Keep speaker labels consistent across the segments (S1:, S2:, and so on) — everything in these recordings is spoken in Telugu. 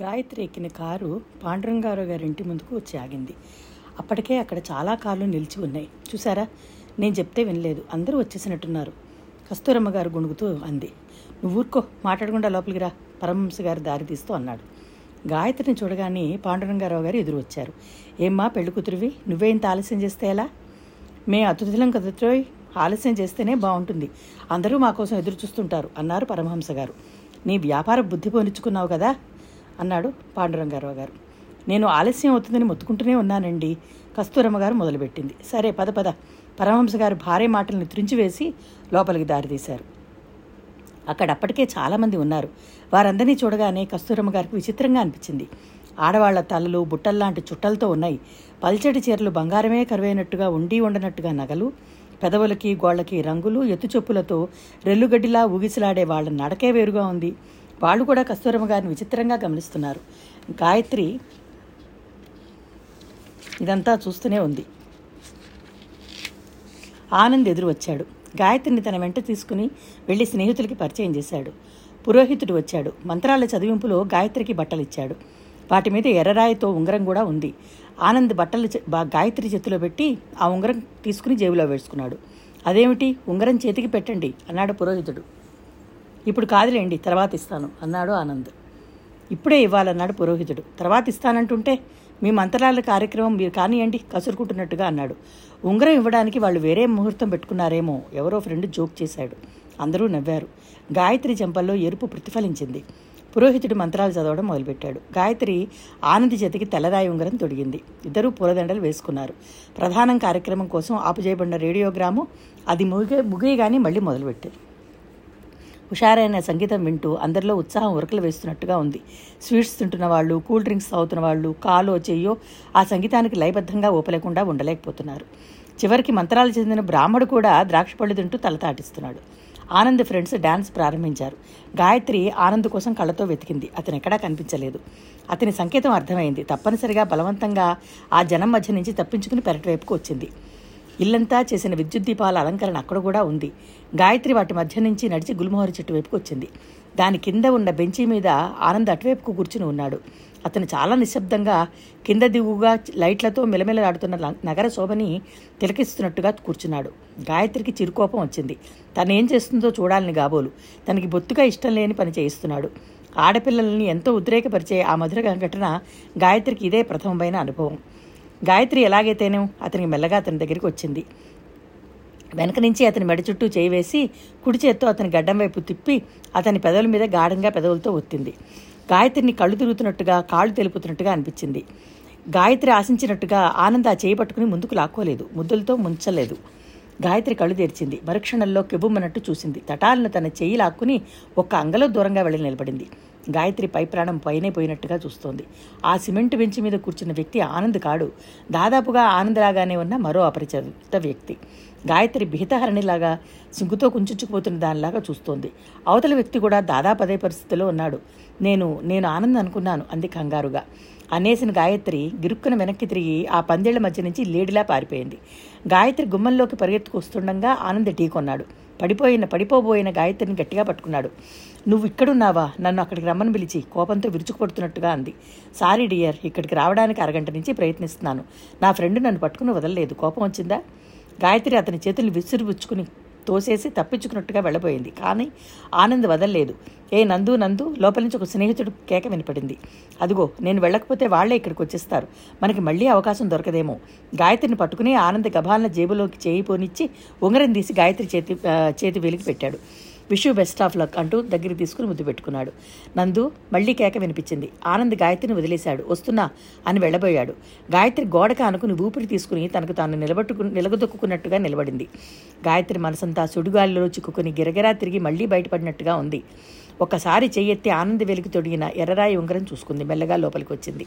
S1: గాయత్రి ఎక్కిన కారు పాండురంగారావు గారి ఇంటి ముందుకు వచ్చి ఆగింది. అప్పటికే అక్కడ చాలా కార్లు నిలిచి ఉన్నాయి. చూసారా నేను చెప్తే వినలేదు. అందరూ వచ్చేసినట్టున్నారు. కస్తూరమ్మ గారు గుణుగుతూ అంది. నువ్వు ఊరుకో. మాట్లాడకుండా లోపలికి రా. పరమహంస గారు దారి తీస్తూ అన్నాడు. గాయత్రిని చూడగానే పాండురంగారావు గారు ఎదురు వచ్చారు. ఏమ్మా పెళ్ళి కూతురువి? నువ్వే ఇంత ఆలస్యం చేస్తే ఎలా? మే అతిథులం కదట్రోయ్ ఆలస్యం చేస్తేనే బాగుంటుంది అందరూ మా కోసం ఎదురు చూస్తుంటారు అన్నారు పరమహంస గారు. నీ వ్యాపార బుద్ధి పోనిచ్చుకున్నావు కదా? అన్నాడు పాండురంగారావు గారు. నేను ఆలస్యం అవుతుందని మొత్తుకుంటూనే ఉన్నానండి. కస్తూరమ్మ గారు మొదలుపెట్టింది. సరే పద పద. పరమహంస గారు భార్య మాటలను త్రించివేసి లోపలికి దారితీశారు. అక్కడ అప్పటికే చాలామంది ఉన్నారు. వారందరినీ చూడగానే కస్తూరమ్మ గారికి విచిత్రంగా అనిపించింది. ఆడవాళ్ళ తలలు బుట్టల్లాంటి చుట్టలతో ఉన్నాయి. పల్చటి చీరలు బంగారమే కరువైనట్టుగా ఉండి ఉండనట్టుగా నగలు పెదవులకి గోళ్ళకి రంగులు ఎత్తుచొప్పులతో రెల్లుగడ్డిలా ఊగిసలాడే వాళ్ళ నడకే వేరుగా ఉంది. వాళ్ళు కూడా కస్తూరమ్మ గారిని విచిత్రంగా గమనిస్తున్నారు. గాయత్రి ఇదంతా చూస్తూనే ఉంది. ఆనంద్ ఎదురు వచ్చాడు గాయత్రిని తన వెంట తీసుకుని వెళ్ళి స్నేహితులకి పరిచయం చేశాడు. పురోహితుడు వచ్చాడు. మంత్రాల చదివింపులో గాయత్రికి బట్టలు ఇచ్చాడు వాటి మీద ఎర్రరాయితో ఉంగరం కూడా ఉంది. ఆనంద్ బట్టలు చే- బా- గాయత్రి చేతిలో పెట్టి ఆ ఉంగరం తీసుకుని జేబులో వేసుకున్నాడు. అదేమిటి? ఉంగరం చేతికి పెట్టండి అన్నాడు పురోహితుడు. ఇప్పుడు కాదులేండి తర్వాత ఇస్తాను అన్నాడు ఆనంద్. ఇప్పుడే ఇవ్వాలన్నాడు పురోహితుడు. తర్వాత ఇస్తానంటుంటే మీ మంత్రాల కార్యక్రమం మీరు కానియండి కసురుకుంటున్నట్టుగా అన్నాడు. ఉంగరం ఇవ్వడానికి వాళ్ళు వేరే ముహూర్తం పెట్టుకున్నారేమో ఎవరో ఫ్రెండ్ జోక్ చేశాడు. అందరూ నవ్వారు. గాయత్రి చెంపల్లో ఎరుపు ప్రతిఫలించింది. పురోహితుడు మంత్రాలు చదవడం మొదలుపెట్టాడు. గాయత్రి ఆనంది చేతికి తెల్లరాయి ఉంగరం తొడిగింది. ఇద్దరూ పూలదండలు వేసుకున్నారు. ప్రధానం కార్యక్రమం కోసం ఆపుచేయబడిన రేడియోగ్రాము అది ముగి ముగియగానే మళ్ళీ మొదలుపెట్టారు. హుషారైన సంగీతం వింటూ అందరిలో ఉత్సాహం ఉరకలు వేస్తున్నట్టుగా ఉంది. స్వీట్స్ తింటున్న వాళ్ళు కూల్ డ్రింక్స్ తాగుతున్న వాళ్ళు కాలో చెయ్యో ఆ సంగీతానికి లయబద్ధంగా ఊపలేకుండా ఉండలేకపోతున్నారు. చివరికి మంత్రాలు చెందిన బ్రాహ్మడు కూడా ద్రాక్ష పళ్ళు తింటూ తలతాటిస్తున్నాడు. ఆనంద్ ఫ్రెండ్స్ డాన్స్ ప్రారంభించారు. గాయత్రి ఆనంద్ కోసం కళ్ళతో వెతికింది. అతను ఎక్కడా కనిపించలేదు. అతని సంకేతం అర్థమైంది. తప్పనిసరిగా బలవంతంగా ఆ జనం మధ్య నుంచి తప్పించుకుని పెరటి వైపుకు వచ్చింది. ఇల్లంతా చేసిన విద్యుత్ దీపాల అలంకరణ అక్కడ కూడా ఉంది. గాయత్రి వాటి మధ్య నుంచి నడిచి గుల్మోహరి చెట్టు వైపుకు వచ్చింది. దాని కింద ఉన్న బెంచి మీద ఆనంద్ అటువైపుకు కూర్చుని ఉన్నాడు. అతను చాలా నిశ్శబ్దంగా కింద దిగుగా లైట్లతో మెలమెలలాడుతున్న నగర శోభని తిలకిస్తున్నట్టుగా కూర్చున్నాడు. గాయత్రికి చిరుకోపం వచ్చింది. తను ఏం చేస్తుందో చూడాలని గాబోలు. తనకి బొత్తుగా ఇష్టం లేని పని చేయిస్తున్నాడు. ఆడపిల్లల్ని ఎంతో ఉద్రేకపరిచే ఆ మధుర ఘటన గాయత్రికి ఇదే ప్రథమమైన అనుభవం. గాయత్రి ఎలాగైతేనే అతనికి మెల్లగా అతని దగ్గరికి వచ్చింది. వెనక నుంచి అతని మెడ చుట్టూ చేయి వేసి కుడి చేత్తో అతని గడ్డం వైపు తిప్పి అతని పెదవుల మీద గాఢంగా పెదవులతో ఒత్తింది. గాయత్రిని కళ్ళు తిరుగుతున్నట్టుగా కాళ్ళు తెలుపుతున్నట్టుగా అనిపించింది. గాయత్రి ఆశించినట్టుగా ఆనంద్ ఆ చేయి పట్టుకుని ముందుకు లాక్కోలేదు. ముద్దులతో ముంచలేదు. గాయత్రి కళ్ళు తెరిచింది. మరుక్షణంలో కెబుమ్మనట్టు చూసింది. తటాలను తన చెయ్యి లాక్కుని ఒక్క అంగలో దూరంగా వెళ్ళి నిలబడింది. గాయత్రి పై ప్రాణం పైనే పోయినట్టుగా చూస్తోంది. ఆ సిమెంట్ బెంచ్ మీద కూర్చున్న వ్యక్తి ఆనంద్ కాడు. దాదాపుగా ఆనందలాగానే ఉన్న మరో అపరిచిత వ్యక్తి. గాయత్రి బిహితహరణిలాగా సిగ్గుతో కుంచుకుపోతున్న దానిలాగా చూస్తోంది. అవతల వ్యక్తి కూడా దాదాపు అదే పరిస్థితిలో ఉన్నాడు. నేను నేను ఆనంద్ అనుకున్నాను. అంది కంగారుగా. అనేసిన గాయత్రి గిరుక్కున వెనక్కి తిరిగి ఆ పందేళ్ళ మధ్య నుంచి లేడిలా పారిపోయింది. గాయత్రి గుమ్మంలోకి పరిగెత్తుకు వస్తుండగా ఆనంద్ ఢీకొన్నాడు పడిపోయిన పడిపోబోయిన గాయత్రిని గట్టిగా పట్టుకున్నాడు. నువ్వు ఇక్కడున్నావా? నన్ను అక్కడికి రమ్మని పిలిచి కోపంతో విరుచుకుపడుతున్నట్టుగా అంది. సారీ డియర్ ఇక్కడికి రావడానికి అరగంట నుంచి ప్రయత్నిస్తున్నాను. నా ఫ్రెండ్ నన్ను పట్టుకుని వదలలేదు. కోపం వచ్చిందా? గాయత్రి అతని చేతులు విసిరిపుచ్చుకుని తోసేసి తప్పించుకున్నట్టుగా వెళ్ళబోయింది. కానీ ఆనంద్ వదలలేదు. ఏ నందు నందు లోపల నుంచి ఒక స్నేహితుడు కేక వినపడింది. అదిగో నేను వెళ్ళకపోతే వాళ్ళే ఇక్కడికి వచ్చేస్తారు. మనకి మళ్ళీ అవకాశం దొరకదేమో. గాయత్రిని పట్టుకుని ఆనంద్ గభాలన జేబులోకి చేయి పోనిచ్చి ఉంగరం తీసి గాయత్రి చేతి చేతి వెలికి పెట్టాడు. విషు బెస్ట్ ఆఫ్ లక్ అంటూ దగ్గరికి తీసుకుని ముద్దు పెట్టుకున్నాడు. నందు మళ్ళీ కేక వినిపించింది. ఆనంద్ గాయత్రిని వదిలేశాడు. వస్తున్నా అని వెళ్ళబోయాడు. గాయత్రి గోడక అనుకుని ఊపిరి తీసుకుని తనకు తాను నిలబట్టుకు నిలగదొక్కున్నట్టుగా నిలబడింది. గాయత్రి మనసంతా సుడిగాలిలో చిక్కుకుని గిరగిరా తిరిగి మళ్ళీ బయటపడినట్టుగా ఉంది. ఒకసారి చెయ్యెత్తి ఆనంద్ వెలికి తొడిగిన ఎర్రరాయి ఉంగరం చూసుకుంది. మెల్లగా లోపలికి వచ్చింది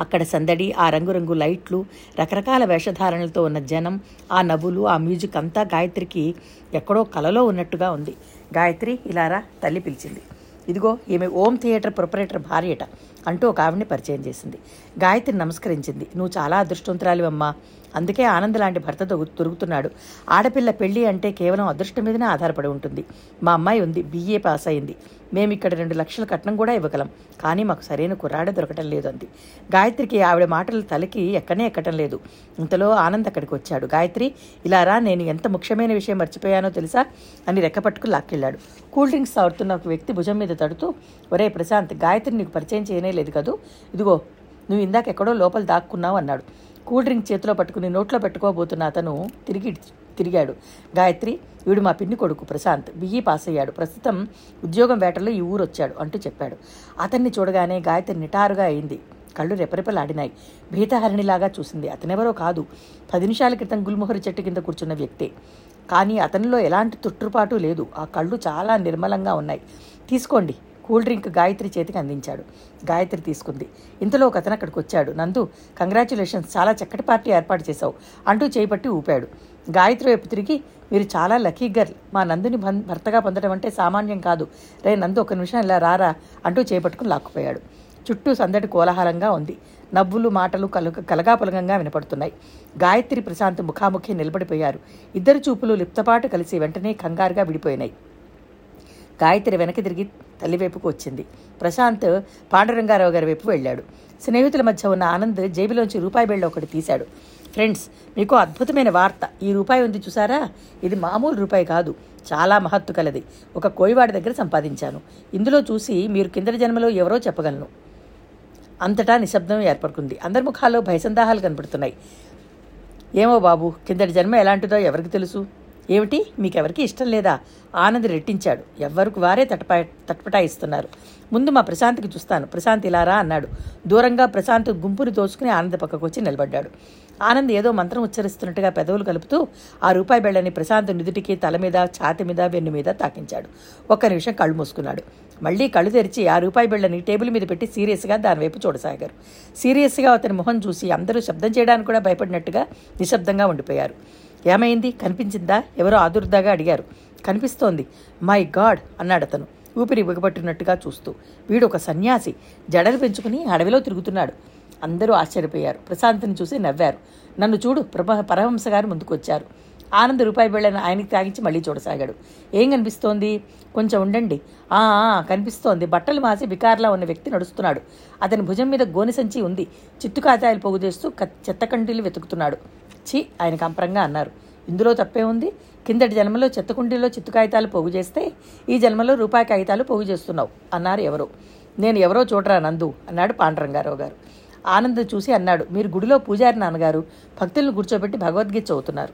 S1: అక్కడ సందడి ఆ రంగురంగు లైట్లు రకరకాల వేషధారణలతో ఉన్న జనం ఆ నవ్వులు ఆ మ్యూజిక్ అంతా గాయత్రికి ఎక్కడో కలలో ఉన్నట్టుగా ఉంది. గాయత్రి ఇలారా తల్లి పిలిచింది. ఇదిగో ఈమె ఓం థియేటర్ ప్రొపరేటర్ భార్యట అంటూ ఒక ఆవిడని పరిచయం చేసింది. గాయత్రి నమస్కరించింది. నువ్వు చాలా అదృష్టవంతురాలివమ్మా. అందుకే ఆనంద్ లాంటి భర్త దొరు- దొరుకుతున్నాడు. ఆడపిల్ల పెళ్ళి అంటే కేవలం అదృష్టం మీదనే ఆధారపడి ఉంటుంది. మా అమ్మాయి ఉంది బీఏ పాస్ అయింది. మేము ఇక్కడ రెండు లక్షల కట్నం కూడా ఇవ్వగలం. కానీ మాకు సరైన కుర్రాడే దొరకటం లేదు అంది. గాయత్రికి ఆవిడ మాటలు తలకి ఎక్కనే ఎక్కటం లేదు. ఇంతలో ఆనంద్ అక్కడికి వచ్చాడు. గాయత్రి ఇలా రా నేను ఎంత ముఖ్యమైన విషయం మర్చిపోయానో తెలుసా? అని రెక్కపట్టుకు లాక్కెళ్ళాడు. కూల్ డ్రింక్స్ తాగుతున్న ఒక వ్యక్తి భుజం మీద తడుతూ ఒరే ప్రశాంత్ గాయత్రి నీకు పరిచయం చేయనే లేదు కదూ? ఇదిగో నువ్వు ఇందాక ఎక్కడో లోపల దాక్కున్నావు అన్నాడు. కూల్ డ్రింక్ చేతిలో పట్టుకుని నోట్లో పెట్టుకోబోతున్న అతను తిరిగి తిరిగాడు. గాయత్రి వీడు మా పిన్ని కొడుకు ప్రశాంత్. బిఈ పాస్ అయ్యాడు. ప్రస్తుతం ఉద్యోగం వేటలో ఈ ఊరు వచ్చాడు అంటూ చెప్పాడు. అతన్ని చూడగానే గాయత్రి నిటారుగా అయింది. కళ్ళు రెపరెపలాడినాయి. భీతహరిణిలాగా చూసింది. అతనెవరో కాదు. పది నిమిషాల క్రితం గుల్మొహరి చెట్టు కింద కూర్చున్న వ్యక్తే. కానీ అతనిలో ఎలాంటి తుట్టుపాటు లేదు. ఆ కళ్ళు చాలా నిర్మలంగా ఉన్నాయి. తీసుకోండి. కూల్ డ్రింక్ గాయత్రి చేతికి అందించాడు. గాయత్రి తీసుకుంది. ఇంతలో ఒక అతను అక్కడికి వచ్చాడు. నందు కంగ్రాచులేషన్స్ చాలా చక్కటి పార్టీ ఏర్పాటు చేశావు అంటూ చేపట్టి ఊపాడు. గాయత్రి వైపు తిరిగి మీరు చాలా లక్కీ గర్ల్. మా నందుని భర్తగా పొందడం అంటే సామాన్యం కాదు. రే నందు ఒక నిమిషం ఇలా రారా అంటూ చేపట్టుకుని లాక్కుపోయాడు. చుట్టూ సందడి కోలాహలంగా ఉంది. నవ్వులు మాటలు కలుగ కలగాపులగంగా వినపడుతున్నాయి. గాయత్రి ప్రశాంత్ ముఖాముఖి నిలబడిపోయారు. ఇద్దరు చూపులు లిప్తపాటు కలిసి వెంటనే కంగారుగా విడిపోయినాయి. గాయత్రి వెనక్కి తిరిగి తల్లివైపుకు వచ్చింది. ప్రశాంత్ పాండురంగారావు గారి వైపు వెళ్ళాడు. స్నేహితుల మధ్య ఉన్న ఆనంద్ జేబులోంచి రూపాయి బిళ్ళ ఒకటి తీశాడు. ఫ్రెండ్స్ మీకు అద్భుతమైన వార్త. ఈ రూపాయి ఉంది చూసారా? ఇది మామూలు రూపాయి కాదు. చాలా మహత్తు కలది. ఒక కోయివాడి దగ్గర సంపాదించాను. ఇందులో చూసి మీరు కిందటి జన్మలో ఎవరో చెప్పగలను. అంతటా నిశ్శబ్దం ఏర్పడుకుంది. అందరి ముఖాల్లో భయసందాహాలు కనపడుతున్నాయి. ఏమో బాబు కిందటి జన్మ ఎలాంటిదో ఎవరికి తెలుసు? ఏమిటి? మీకెవరికి ఇష్టం లేదా? ఆనంద్ రెట్టించాడు. ఎవ్వరికి వారే తటపా తటపటాయిస్తున్నారు. ముందు మా ప్రశాంత్కి చూస్తాను. ప్రశాంత్ ఇలారా అన్నాడు. దూరంగా ప్రశాంత్ గుంపుని తోచుకుని ఆనంద్ పక్కకు వచ్చి నిలబడ్డాడు. ఆనంద్ ఏదో మంత్రం ఉచ్చరిస్తున్నట్టుగా పెదవులు కలుపుతూ ఆ రూపాయి బెళ్ళని ప్రశాంత్ నుదుటికి తల మీద ఛాతి మీద వెన్ను మీద తాకించాడు. ఒక్క నిమిషం కళ్ళు మూసుకున్నాడు. మళ్ళీ కళ్ళు తెరిచి ఆ రూపాయి బిళ్ళని టేబుల్ మీద పెట్టి సీరియస్గా దాని వైపు చూడసాగారు. సీరియస్గా అతని మొహం చూసి అందరూ శబ్దం చేయడానికి కూడా భయపడినట్టుగా నిశ్శబ్దంగా ఉండిపోయారు. ఏమైంది? కనిపించిందా? ఎవరో ఆదుర్దాగా అడిగారు. కనిపిస్తోంది. మై గాడ్ అన్నాడు అతను. ఊపిరి బిగపట్టినట్టుగా చూస్తూ. వీడు ఒక సన్యాసి. జడలు పెంచుకుని అడవిలో తిరుగుతున్నాడు. అందరూ ఆశ్చర్యపోయారు. ప్రశాంత్ని చూసి నవ్వారు. నన్ను చూడు ప్రభ పరహంస గారు ముందుకొచ్చారు. ఆనంద రూపాయి వెళ్ళిన ఆయనకి తాగించి మళ్ళీ చూడసాగాడు. ఏం కనిపిస్తోంది? కొంచెం ఉండండి. ఆ ఆ, కనిపిస్తోంది. బట్టలు మాసి బికార్లా ఉన్న వ్యక్తి నడుస్తున్నాడు. అతని భుజం మీద గోనె సంచి ఉంది. చిత్తు కాతాయిలు పోగు చేస్తూ చెత్త కంటీలు వెతుకుతున్నాడు. ఇచ్చి ఆయన కంపరంగా అన్నారు. ఇందులో తప్పే ఉంది. కిందటి జన్మలో చెత్త కుండీలో చిత్తు కాగితాలు పోగు చేస్తే ఈ జన్మలో రూపాయి కాగితాలు పోగు చేస్తున్నావు అన్నారు ఎవరో. నేను ఎవరో చూడరా నందు అన్నాడు పాండరంగారావు గారు. ఆనంద్ చూసి అన్నాడు మీరు గుడిలో పూజారి నాన్నగారు భక్తులను కూర్చోబెట్టి భగవద్గీత చదువుతున్నారు.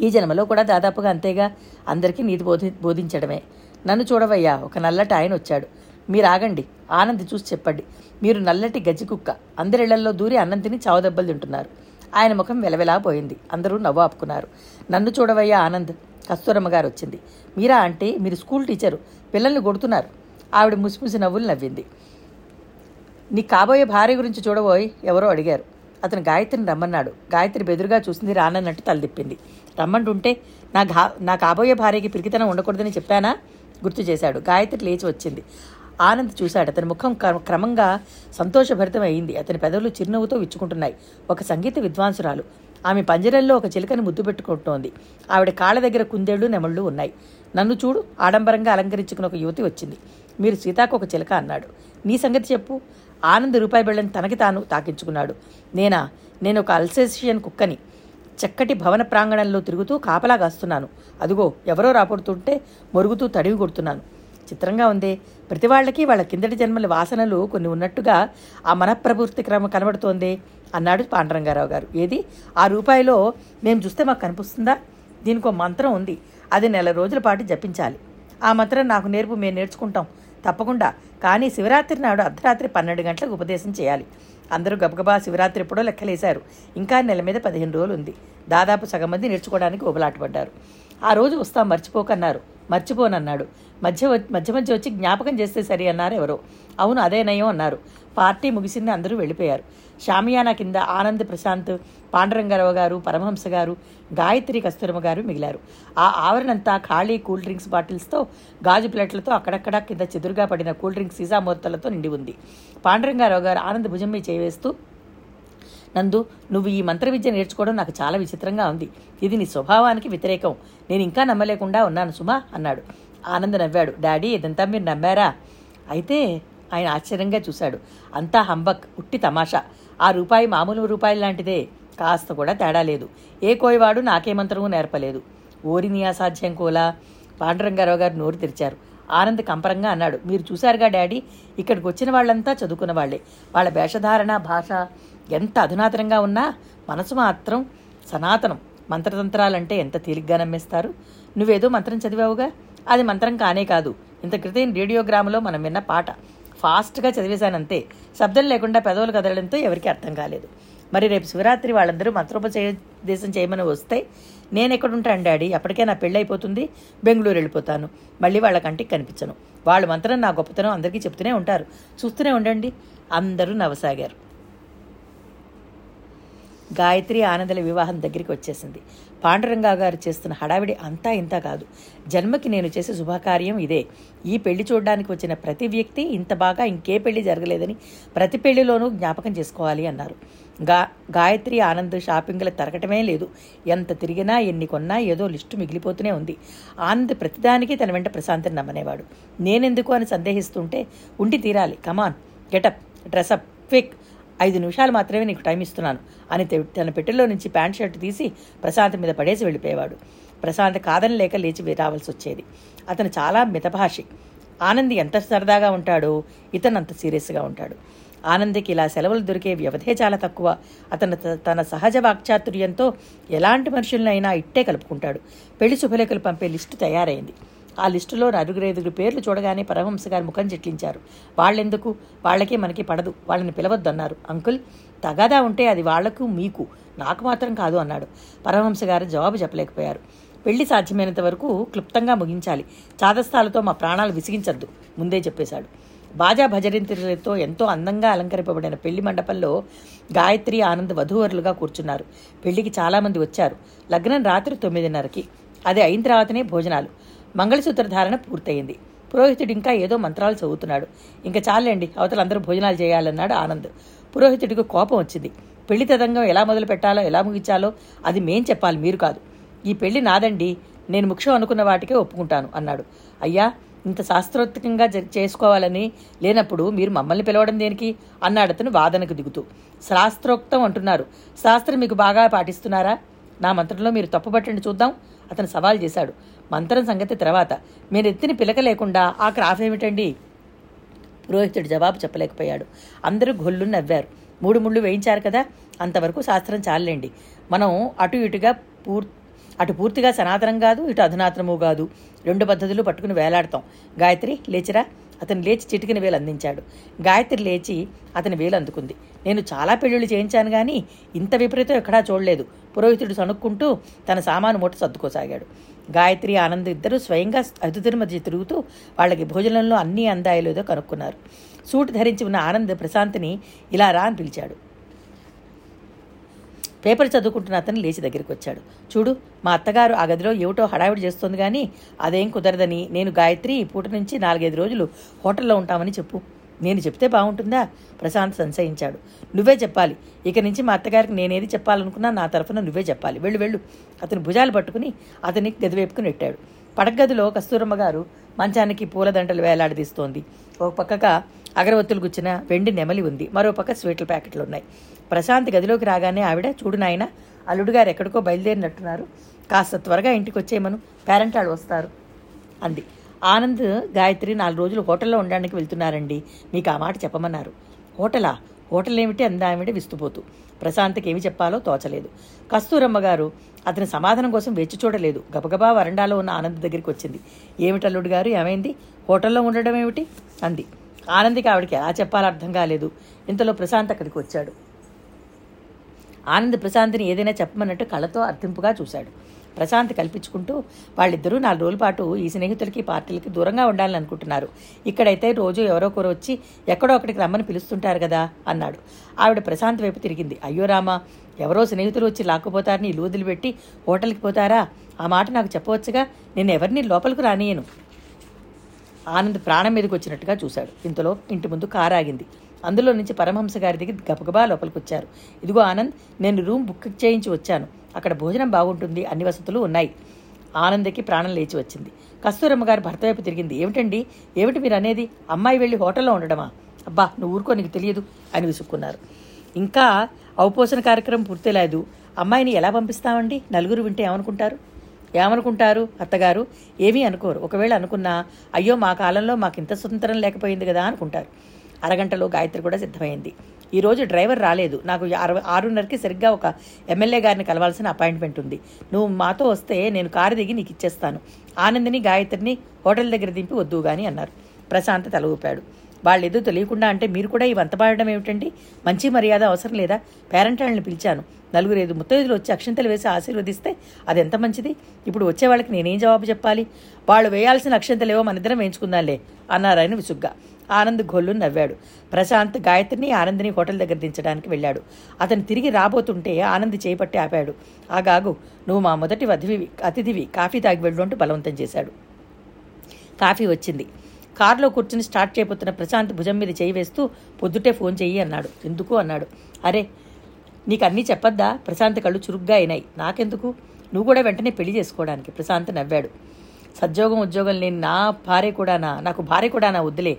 S1: ఈ జన్మలో కూడా దాదాపుగా అంతేగా. అందరికీ నీతి బోధి బోధించడమే. నన్ను చూడవయ్యా ఒక నల్లటి ఆయన వచ్చాడు. మీరు ఆగండి ఆనంద్ చూసి చెప్పండి. మీరు నల్లటి గజ్జి కుక్క అందరిళ్ళలో దూరి అన్నం తిని చావదెబ్బలు తింటున్నారు. ఆయన ముఖం వెలవెలా పోయింది. అందరూ నవ్వు ఆపుకున్నారు. నన్ను చూడవయ్యా ఆనంద్ కస్తూరమ్మ గారు వచ్చింది. మీరా అంటే మీరు స్కూల్ టీచరు పిల్లల్ని కొడుతున్నారు. ఆవిడ ముసిముసి నవ్వులు నవ్వింది. నీ కాబోయే భార్య గురించి చూడబోయ్ ఎవరో అడిగారు. అతను గాయత్రిని రమ్మన్నాడు. గాయత్రి బెదురుగా చూసింది రానన్నట్టు తలదిప్పింది. రమ్మంటుంటే నా గా నా కాబోయే భార్యకి పిరికితనం ఉండకూడదని చెప్పానా? గుర్తు చేశాడు. గాయత్రి లేచి వచ్చింది. ఆనంద్ చూశాడు. అతని ముఖం క్రమంగా సంతోషభరితం అయింది అతని పెదవులు చిరునవ్వుతో విచ్చుకుంటున్నాయి. ఒక సంగీత విద్వాంసురాలు. ఆమె పంజరంలో ఒక చిలుకని ముద్దు పెట్టుకుంటోంది. ఆవిడ కాళ్ళ దగ్గర కుందేళ్ళు నెమళ్ళు ఉన్నాయి. నన్ను చూడు ఆడంబరంగా అలంకరించుకున్న ఒక యువతి వచ్చింది. మీరు సీతాకు ఒక చిలక అన్నాడు. నీ సంగతి చెప్పు. ఆనంద్ రూపాయి బిళ్ళని తనకి తాను తాకించుకున్నాడు. నేనా? నేను ఒక అల్సేషియన్ కుక్కని. చక్కటి భవన ప్రాంగణంలో తిరుగుతూ కాపలా కాస్తున్నాను. అదిగో ఎవరో రాపడుతుంటే మొరుగుతూ తడివి కొడుతున్నాను. చిత్రంగా ఉంది. ప్రతి వాళ్ళకి వాళ్ళ కిందటి జన్మల వాసనలు కొన్ని ఉన్నట్టుగా ఆ మనఃప్రవృత్తి క్రమం కనబడుతోంది అన్నాడు పాండరంగారావు గారు. ఏది? ఆ రూపాయిలో మేము చూస్తే మాకు కనిపిస్తుందా? దీనికి ఒక మంత్రం ఉంది. అది నెల రోజుల పాటు జపించాలి. ఆ మంత్రం నాకు నేర్పు మేము నేర్చుకుంటాం. తప్పకుండా. కానీ శివరాత్రి నాడు అర్ధరాత్రి పన్నెండు గంటలకు ఉపదేశం చేయాలి. అందరూ గబగబా శివరాత్రి ఎప్పుడో లెక్కలేశారు. ఇంకా నెల మీద పదిహేను రోజులు ఉంది. దాదాపు సగం మంది నేర్చుకోవడానికి ఉబలాటపడ్డారు ఆ రోజు వస్తాం మర్చిపోకన్నారు. మర్చిపోనన్నాడు. మధ్య మధ్య మధ్య వచ్చి జ్ఞాపకం చేస్తే సరి అన్నారు ఎవరో. అవును అదే నయం అన్నారు. పార్టీ ముగిసింది అందరూ వెళ్ళిపోయారు. షామియానా కింద ఆనంద్ ప్రశాంత్ పాండరంగారావు గారు పరమహంస గారు గాయత్రి కస్తూరమ్మ గారు మిగిలారు. ఆ ఆవరణంతా ఖాళీ కూల్ డ్రింక్స్ బాటిల్స్తో గాజు ప్లేట్లతో అక్కడక్కడ కింద చెదురుగా పడిన కూల్ డ్రింక్స్ సీసా మూర్తలతో నిండి ఉంది. పాండరంగారావు గారు ఆనంద్ భుజం మీద చేవేస్తూ నందు నువ్వు ఈ మంత్ర విద్య నేర్చుకోవడం నాకు చాలా విచిత్రంగా ఉంది. ఇది నీ స్వభావానికి వ్యతిరేకం. నేను ఇంకా నమ్మలేకుండా ఉన్నాను సుమా అన్నాడు. ఆనంద్ నవ్వాడు. డాడీ ఇదంతా మీరు నమ్మారా? అయితే ఆయన ఆశ్చర్యంగా చూశాడు. అంతా హంబక్ ఉట్టి తమాషా. ఆ రూపాయి మామూలు రూపాయి లాంటిదే. కాస్త కూడా తేడా లేదు. ఏ కోయవాడు నాకే మంత్రము నేర్పలేదు. ఓరిని అసాధ్యం కోలా? పాండురంగారావు గారు నోరు తెరిచారు. ఆనంద్ కంపరంగా అన్నాడు. మీరు చూశారుగా డాడీ? ఇక్కడికి వచ్చిన వాళ్ళంతా చదువుకున్న వాళ్ళే. వాళ్ళ వేషధారణ భాష ఎంత అధునాతనంగా ఉన్నా మనసు మాత్రం సనాతనం. మంత్రతంత్రాలంటే ఎంత తేలిగ్గా నమ్మేస్తారు? నువ్వేదో మంత్రం చదివావుగా? అది మంత్రం కానే కాదు. ఇంత క్రితం రేడియోగ్రామ్లో మనం విన్న పాట. ఫాస్ట్గా చదివేశానంతే. శబ్దం లేకుండా పెదవులు కదలడంతో ఎవరికీ అర్థం కాలేదు. మరి రేపు శివరాత్రి వాళ్ళందరూ మంత్రోపదేశం చేయమని వస్తే నేను ఎక్కడుంటాను డాడీ? అప్పటికే నా పెళ్ళి అయిపోతుంది. బెంగళూరు వెళ్ళిపోతాను. మళ్ళీ వాళ్ళ కంటికి కనిపించను. వాళ్ళ మంత్రం నా గొప్పతనం అందరికీ చెప్తూనే ఉంటారు. చూస్తూనే ఉండండి. అందరూ నవసాగారు. గాయత్రి ఆనందల వివాహం దగ్గరికి వచ్చేసింది. పాండురంగా గారు చేస్తున్న హడావిడి అంతా ఇంత కాదు. జన్మకి నేను చేసే శుభకార్యం ఇదే. ఈ పెళ్ళి చూడడానికి వచ్చిన ప్రతి వ్యక్తి ఇంత బాగా ఇంకే పెళ్ళి జరగలేదని ప్రతి పెళ్ళిలోనూ జ్ఞాపకం చేసుకోవాలి అన్నారు. గా గాయత్రి ఆనంద్ షాపింగ్లు తరగటమే లేదు. ఎంత తిరిగినా ఎన్ని కొన్నా ఏదో లిస్టు మిగిలిపోతూనే ఉంది. ఆనంద్ ప్రతిదానికి తన వెంట ప్రశాంతిని నమ్మనేవాడు. నేనెందుకు అని సందేహిస్తుంటే ఉండి తీరాలి. Come on. Get up. Dress up quick. ఐదు నిమిషాలు మాత్రమే నీకు టైం ఇస్తున్నాను అని తన పెట్టెలో నుంచి ప్యాంట్ షర్ట్ తీసి ప్రశాంత్ మీద పడేసి వెళ్ళిపోయేవాడు. ప్రశాంత్ కాదని లేక లేచి రావాల్సి వచ్చేది. అతను చాలా మితభాషి. ఆనంది ఎంత సరదాగా ఉంటాడో ఇతను అంత సీరియస్గా ఉంటాడు. ఆనందికి ఇలా సెలవులు దొరికే వ్యవధే చాలా తక్కువ. అతను త- తన సహజ వాక్చాతుర్యంతో ఎలాంటి మనుషులనైనా ఇట్టే కలుపుకుంటాడు. పెళ్ళి శుభలేఖలు పంపే లిస్టు తయారైంది. ఆ లిస్టులో నలుగురు ఐదుగురు పేర్లు చూడగానే పరమహంస గారు ముఖం చెట్లించారు. వాళ్ళెందుకు? వాళ్ళకే మనకి పడదు. వాళ్ళని పిలవద్దు అన్నారు అంకుల్ తగాదా ఉంటే అది వాళ్ళకు మీకు. నాకు మాత్రం కాదు అన్నాడు. పరమహంస గారు జవాబు చెప్పలేకపోయారు. పెళ్ళి సాధ్యమైనంత వరకు క్లుప్తంగా ముగించాలి. చాదస్తాలతో మా ప్రాణాలు విసిగించద్దు. ముందే చెప్పేశాడు. బాజా భజరింతలతో ఎంతో అందంగా అలంకరింపబడిన పెళ్ళి మండపంలో గాయత్రి ఆనంద్ వధూవరులుగా కూర్చున్నారు. పెళ్ళికి చాలామంది వచ్చారు. లగ్నం రాత్రి తొమ్మిదిన్నరకి. అది అయిన తర్వాతనే భోజనాలు. మంగళసూత్ర ధారణ పూర్తయింది. పురోహితుడు ఇంకా ఏదో మంత్రాలు చదువుతున్నాడు. ఇంకా చాలండి అవతలందరూ భోజనాలు చేయాలన్నాడు ఆనంద్. పురోహితుడికి కోపం వచ్చింది. పెళ్ళి తదంగం ఎలా మొదలు పెట్టాలో ఎలా ముగించాలో అది మేం చెప్పాలి మీరు కాదు. ఈ పెళ్ళి నాదండి నేను ముఖ్యం అనుకున్న వాటికే ఒప్పుకుంటాను అన్నాడు. అయ్యా ఇంత శాస్త్రోత్కంగా జ- చేసుకోవాలని లేనప్పుడు మీరు మమ్మల్ని పిలవడం దేనికి? అన్నాడు అతను వాదనకు దిగుతూ. శాస్త్రోక్తం అంటున్నారు. శాస్త్రం మీకు బాగా పాటిస్తున్నారా? నా మంత్రంలో మీరు తప్పుపట్టండి చూద్దాం. అతను సవాల్ చేశాడు. మంత్రం సంగతి తర్వాత. మీరు ఎత్తిన పిలక లేకుండా ఆ క్రాఫ్ ఏమిటండి పురోహితుడు జవాబు చెప్పలేకపోయాడు. అందరూ గొల్లు నవ్వారు. మూడు ముళ్ళు వేయించారు కదా అంతవరకు శాస్త్రం చాలండి మనం అటు ఇటుగా పూర్ అటు పూర్తిగా సనాతనం కాదు ఇటు అధునాతనము కాదు. రెండు పద్ధతులు పట్టుకుని వేలాడతాం. గాయత్రి లేచిరా. అతను లేచి చిటికిన వేలు అందించాడు. గాయత్రి లేచి అతని వేలు అందుకుంది. నేను చాలా పెళ్ళిళ్ళు చేయించాను కానీ ఇంత విపరీతం ఎక్కడా చూడలేదు. పురోహితుడు సణుక్కుంటూ తన సామాను మూట సర్దుకోసాగాడు. గాయత్రి ఆనంద్ ఇద్దరూ స్వయంగా అతిథుల మధ్య తిరుగుతూ వాళ్ళకి భోజనంలో అన్నీ అందాయలేదో కనుక్కున్నారు. సూట్ ధరించి ఉన్న ఆనంద్ ప్రశాంత్ని ఇలా రా అని పిలిచాడు. పేపర్ చదువుకుంటున్న అతను లేచి దగ్గరికి వచ్చాడు. చూడు మా అత్తగారు ఆ గదిలో ఏమిటో హడావిడి చేస్తోంది కానీ అదేం కుదరదని నేను గాయత్రి ఈ పూట నుంచి నాలుగైదు రోజులు హోటల్లో ఉంటామని చెప్పు. నేను చెప్తే బాగుంటుందా? ప్రశాంత్ సంశయించాడు. నువ్వే చెప్పాలి. ఇక నుంచి మా అత్తగారికి నేనేది చెప్పాలనుకున్నా నా తరఫున నువ్వే చెప్పాలి. వెళ్ళు వెళ్ళు. అతను భుజాలు పట్టుకుని అతన్ని గదివైపుకు నెట్టాడు. పడగదిలో కస్తూరమ్మ గారు మంచానికి పూలదండలు వేలాడదీస్తోంది. ఒక పక్కగా అగరవత్తులు గుచ్చిన వెండి నెమలి ఉంది. మరో పక్క స్వీట్ల ప్యాకెట్లు ఉన్నాయి. ప్రశాంత్ గదిలోకి రాగానే ఆవిడ చూడు నాయన అల్లుడు గారు ఎక్కడికో బయలుదేరినట్టున్నారు. కాస్త త్వరగా ఇంటికి వచ్చేయమను పేరెంట్ వాళ్ళు వస్తారు. అంది. ఆనంద్ గాయత్రి నాలుగు రోజులు హోటల్లో ఉండడానికి వెళ్తున్నారండి. మీకు ఆ మాట చెప్పమన్నారు. హోటలా? హోటల్ ఏమిటి? అందామిటి విస్తుపోతూ. ప్రశాంత్కి ఏమి చెప్పాలో తోచలేదు. కస్తూరమ్మ గారు అతని సమాధానం కోసం వేచి చూడలేదు. గబగబా వరండాలో ఉన్న ఆనంద్ దగ్గరికి వచ్చింది. ఏమిటి అల్లుడు గారు? ఏమైంది? హోటల్లో ఉండడం ఏమిటి? అంది. ఆనంద్కి ఆవిడకి ఎలా చెప్పాలో అర్థం కాలేదు. ఇంతలో ప్రశాంత్ అక్కడికి వచ్చాడు. ఆనంద్ ప్రశాంత్ని ఏదైనా చెప్పమన్నట్టు కళ్ళతో అర్థింపుగా చూశాడు. ప్రశాంత్ కల్పించుకుంటూ వాళ్ళిద్దరూ నాలుగు రోజుల పాటు ఈ స్నేహితులకి పార్టీలకి దూరంగా ఉండాలని అనుకుంటున్నారు ఇక్కడైతే రోజు ఎవరో ఒకరు వచ్చి ఎక్కడో ఒకటికి రమ్మని పిలుస్తుంటారు కదా అన్నాడు. ఆవిడ ప్రశాంత్ వైపు తిరిగింది. అయ్యో రామా ఎవరో స్నేహితులు వచ్చి లాక్కుపోతారని ఇల్లు వదిలిపెట్టి హోటల్కి పోతారా? ఆ మాట నాకు చెప్పవచ్చుగా? నేను ఎవరిని లోపలికి రానియను? ఆనంద్ ప్రాణం మీదకి వచ్చినట్టుగా చూశాడు. ఇంతలో ఇంటి ముందు కారు ఆగింది. అందులో నుంచి పరమహంస గారి దగ్గర గబగబా లోపలికి వచ్చారు ఇదిగో ఆనంద్ నేను రూమ్ బుక్ చేయించి వచ్చాను. అక్కడ భోజనం బాగుంటుంది అన్ని వసతులు ఉన్నాయి. ఆనందకి ప్రాణం లేచి వచ్చింది. కస్తూరమ్మ గారు భర్త వైపు తిరిగింది. ఏమిటండి? ఏమిటి మీరు అనేది అమ్మాయి వెళ్ళి హోటల్లో ఉండడమా? అబ్బా నువ్వు ఊరుకో నీకు తెలియదు అని విసుక్కున్నారు. ఇంకా ఔపోసన కార్యక్రమం పూర్తిలేదు అమ్మాయిని ఎలా పంపిస్తామండి? నలుగురు వింటే ఏమనుకుంటారు? ఏమనుకుంటారు అత్తగారు? ఏమీ అనుకోరు. ఒకవేళ అనుకున్నా అయ్యో మా కాలంలో మాకు ఇంత స్వతంత్రం లేకపోయింది కదా అనుకుంటారు. అరగంటలో గాయత్రి కూడా సిద్ధమైంది. ఈరోజు డ్రైవర్ రాలేదు. నాకు అరవై ఆరున్నరకి సరిగ్గా ఒక ఎమ్మెల్యే గారిని కలవాల్సిన అపాయింట్మెంట్ ఉంది. నువ్వు మాతో వస్తే నేను కారు దిగి నీకు ఇచ్చేస్తాను. ఆనందిని గాయత్రిని హోటల్ దగ్గర దింపి వద్దు గాని అన్నారు. ప్రశాంత్ తల ఊపాడు. వాళ్ళేదో తెలియకుండా అంటే మీరు కూడా ఈ వంతపాడడం ఏమిటండి? మంచి మర్యాద అవసరం లేదా? పేరెంట్ పిలిచాను. నలుగురు ఐదు ముత్తైదులు వచ్చి అక్షంతలు వేసి ఆశీర్వదిస్తే అది ఎంత మంచిది? ఇప్పుడు వచ్చే వాళ్ళకి నేనేం జవాబు చెప్పాలి? వాళ్ళు వేయాల్సిన అక్షంతలేవో మన ఇద్దరం వేయించుకుందాంలే అన్నారాయన విసుగ్గా. ఆనంద్ గొల్లు నవ్వాడు. ప్రశాంత్ గాయత్రిని ఆనందిని హోటల్ దగ్గర దించడానికి వెళ్ళాడు. అతను తిరిగి రాబోతుంటే ఆనంద్ చేపట్టి ఆపాడు. ఆగాగు నువ్వు మా మొదటి వధివి అతిథివి. కాఫీ తాగి వెళ్ళు అంటూ బలవంతం చేశాడు. కాఫీ వచ్చింది. కారులో కూర్చుని స్టార్ట్ చేయబోతున్న ప్రశాంత్ భుజం మీద చేయి వేస్తూ పొద్దుటే ఫోన్ చెయ్యి అన్నాడు. ఎందుకు? అన్నాడు. అరే నీకు అన్నీ చెప్పొద్దా? ప్రశాంత్ కళ్ళు చురుగ్గా అయినాయి. నాకెందుకు? నువ్వు కూడా వెంటనే పెళ్ళి చేసుకోవడానికి. ప్రశాంత్ నవ్వాడు. సద్యోగం ఉద్యోగం లేని నా భార్య కూడానా? నాకు భార్య కూడానా? వద్దులే.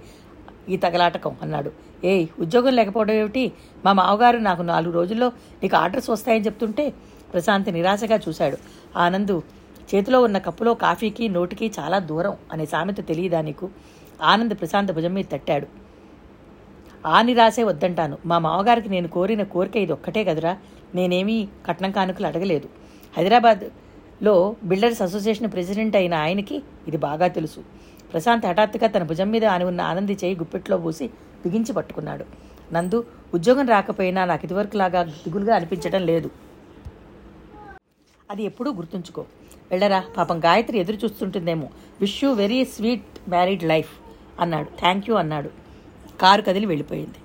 S1: ఈ తగలాటకం అన్నాడు. ఏయ్ ఉద్యోగం లేకపోవడం ఏమిటి? మా మామగారు నాకు నాలుగు రోజుల్లో నీకు ఆర్డర్స్ వస్తాయని చెప్తుంటే ప్రశాంత్ నిరాశగా చూశాడు. ఆనందు చేతిలో ఉన్న కప్పులో కాఫీకి నోటికి చాలా దూరం అనే సామెత తెలియదా నీకు? ఆనంద్ ప్రశాంత్ భుజం మీద తట్టాడు. ఆ నిరాశే వద్దంటాను. మా మామగారికి నేను కోరిన కోరిక ఇది ఒక్కటే కదరా? నేనేమీ కట్నం కానుకలు అడగలేదు. హైదరాబాద్లో బిల్డర్స్ అసోసియేషన్ ప్రెసిడెంట్ అయిన ఆయనకి ఇది బాగా తెలుసు. ప్రశాంత్ హఠాత్తుగా తన భుజం మీద ఆని ఉన్న ఆనంది చేయి గుప్పెట్లో పూసి బిగించి పట్టుకున్నాడు. నందు ఉద్యోగం రాకపోయినా నాకు ఇదివరకులాగా దిగులుగా అనిపించడం లేదు. అది ఎప్పుడూ గుర్తుంచుకో. వెళ్ళరా పాపం గాయత్రి ఎదురు చూస్తుంటుందేమో. Wish you very sweet married life అన్నాడు. థ్యాంక్ యూ అన్నాడు. కారు కదిలి వెళ్ళిపోయింది.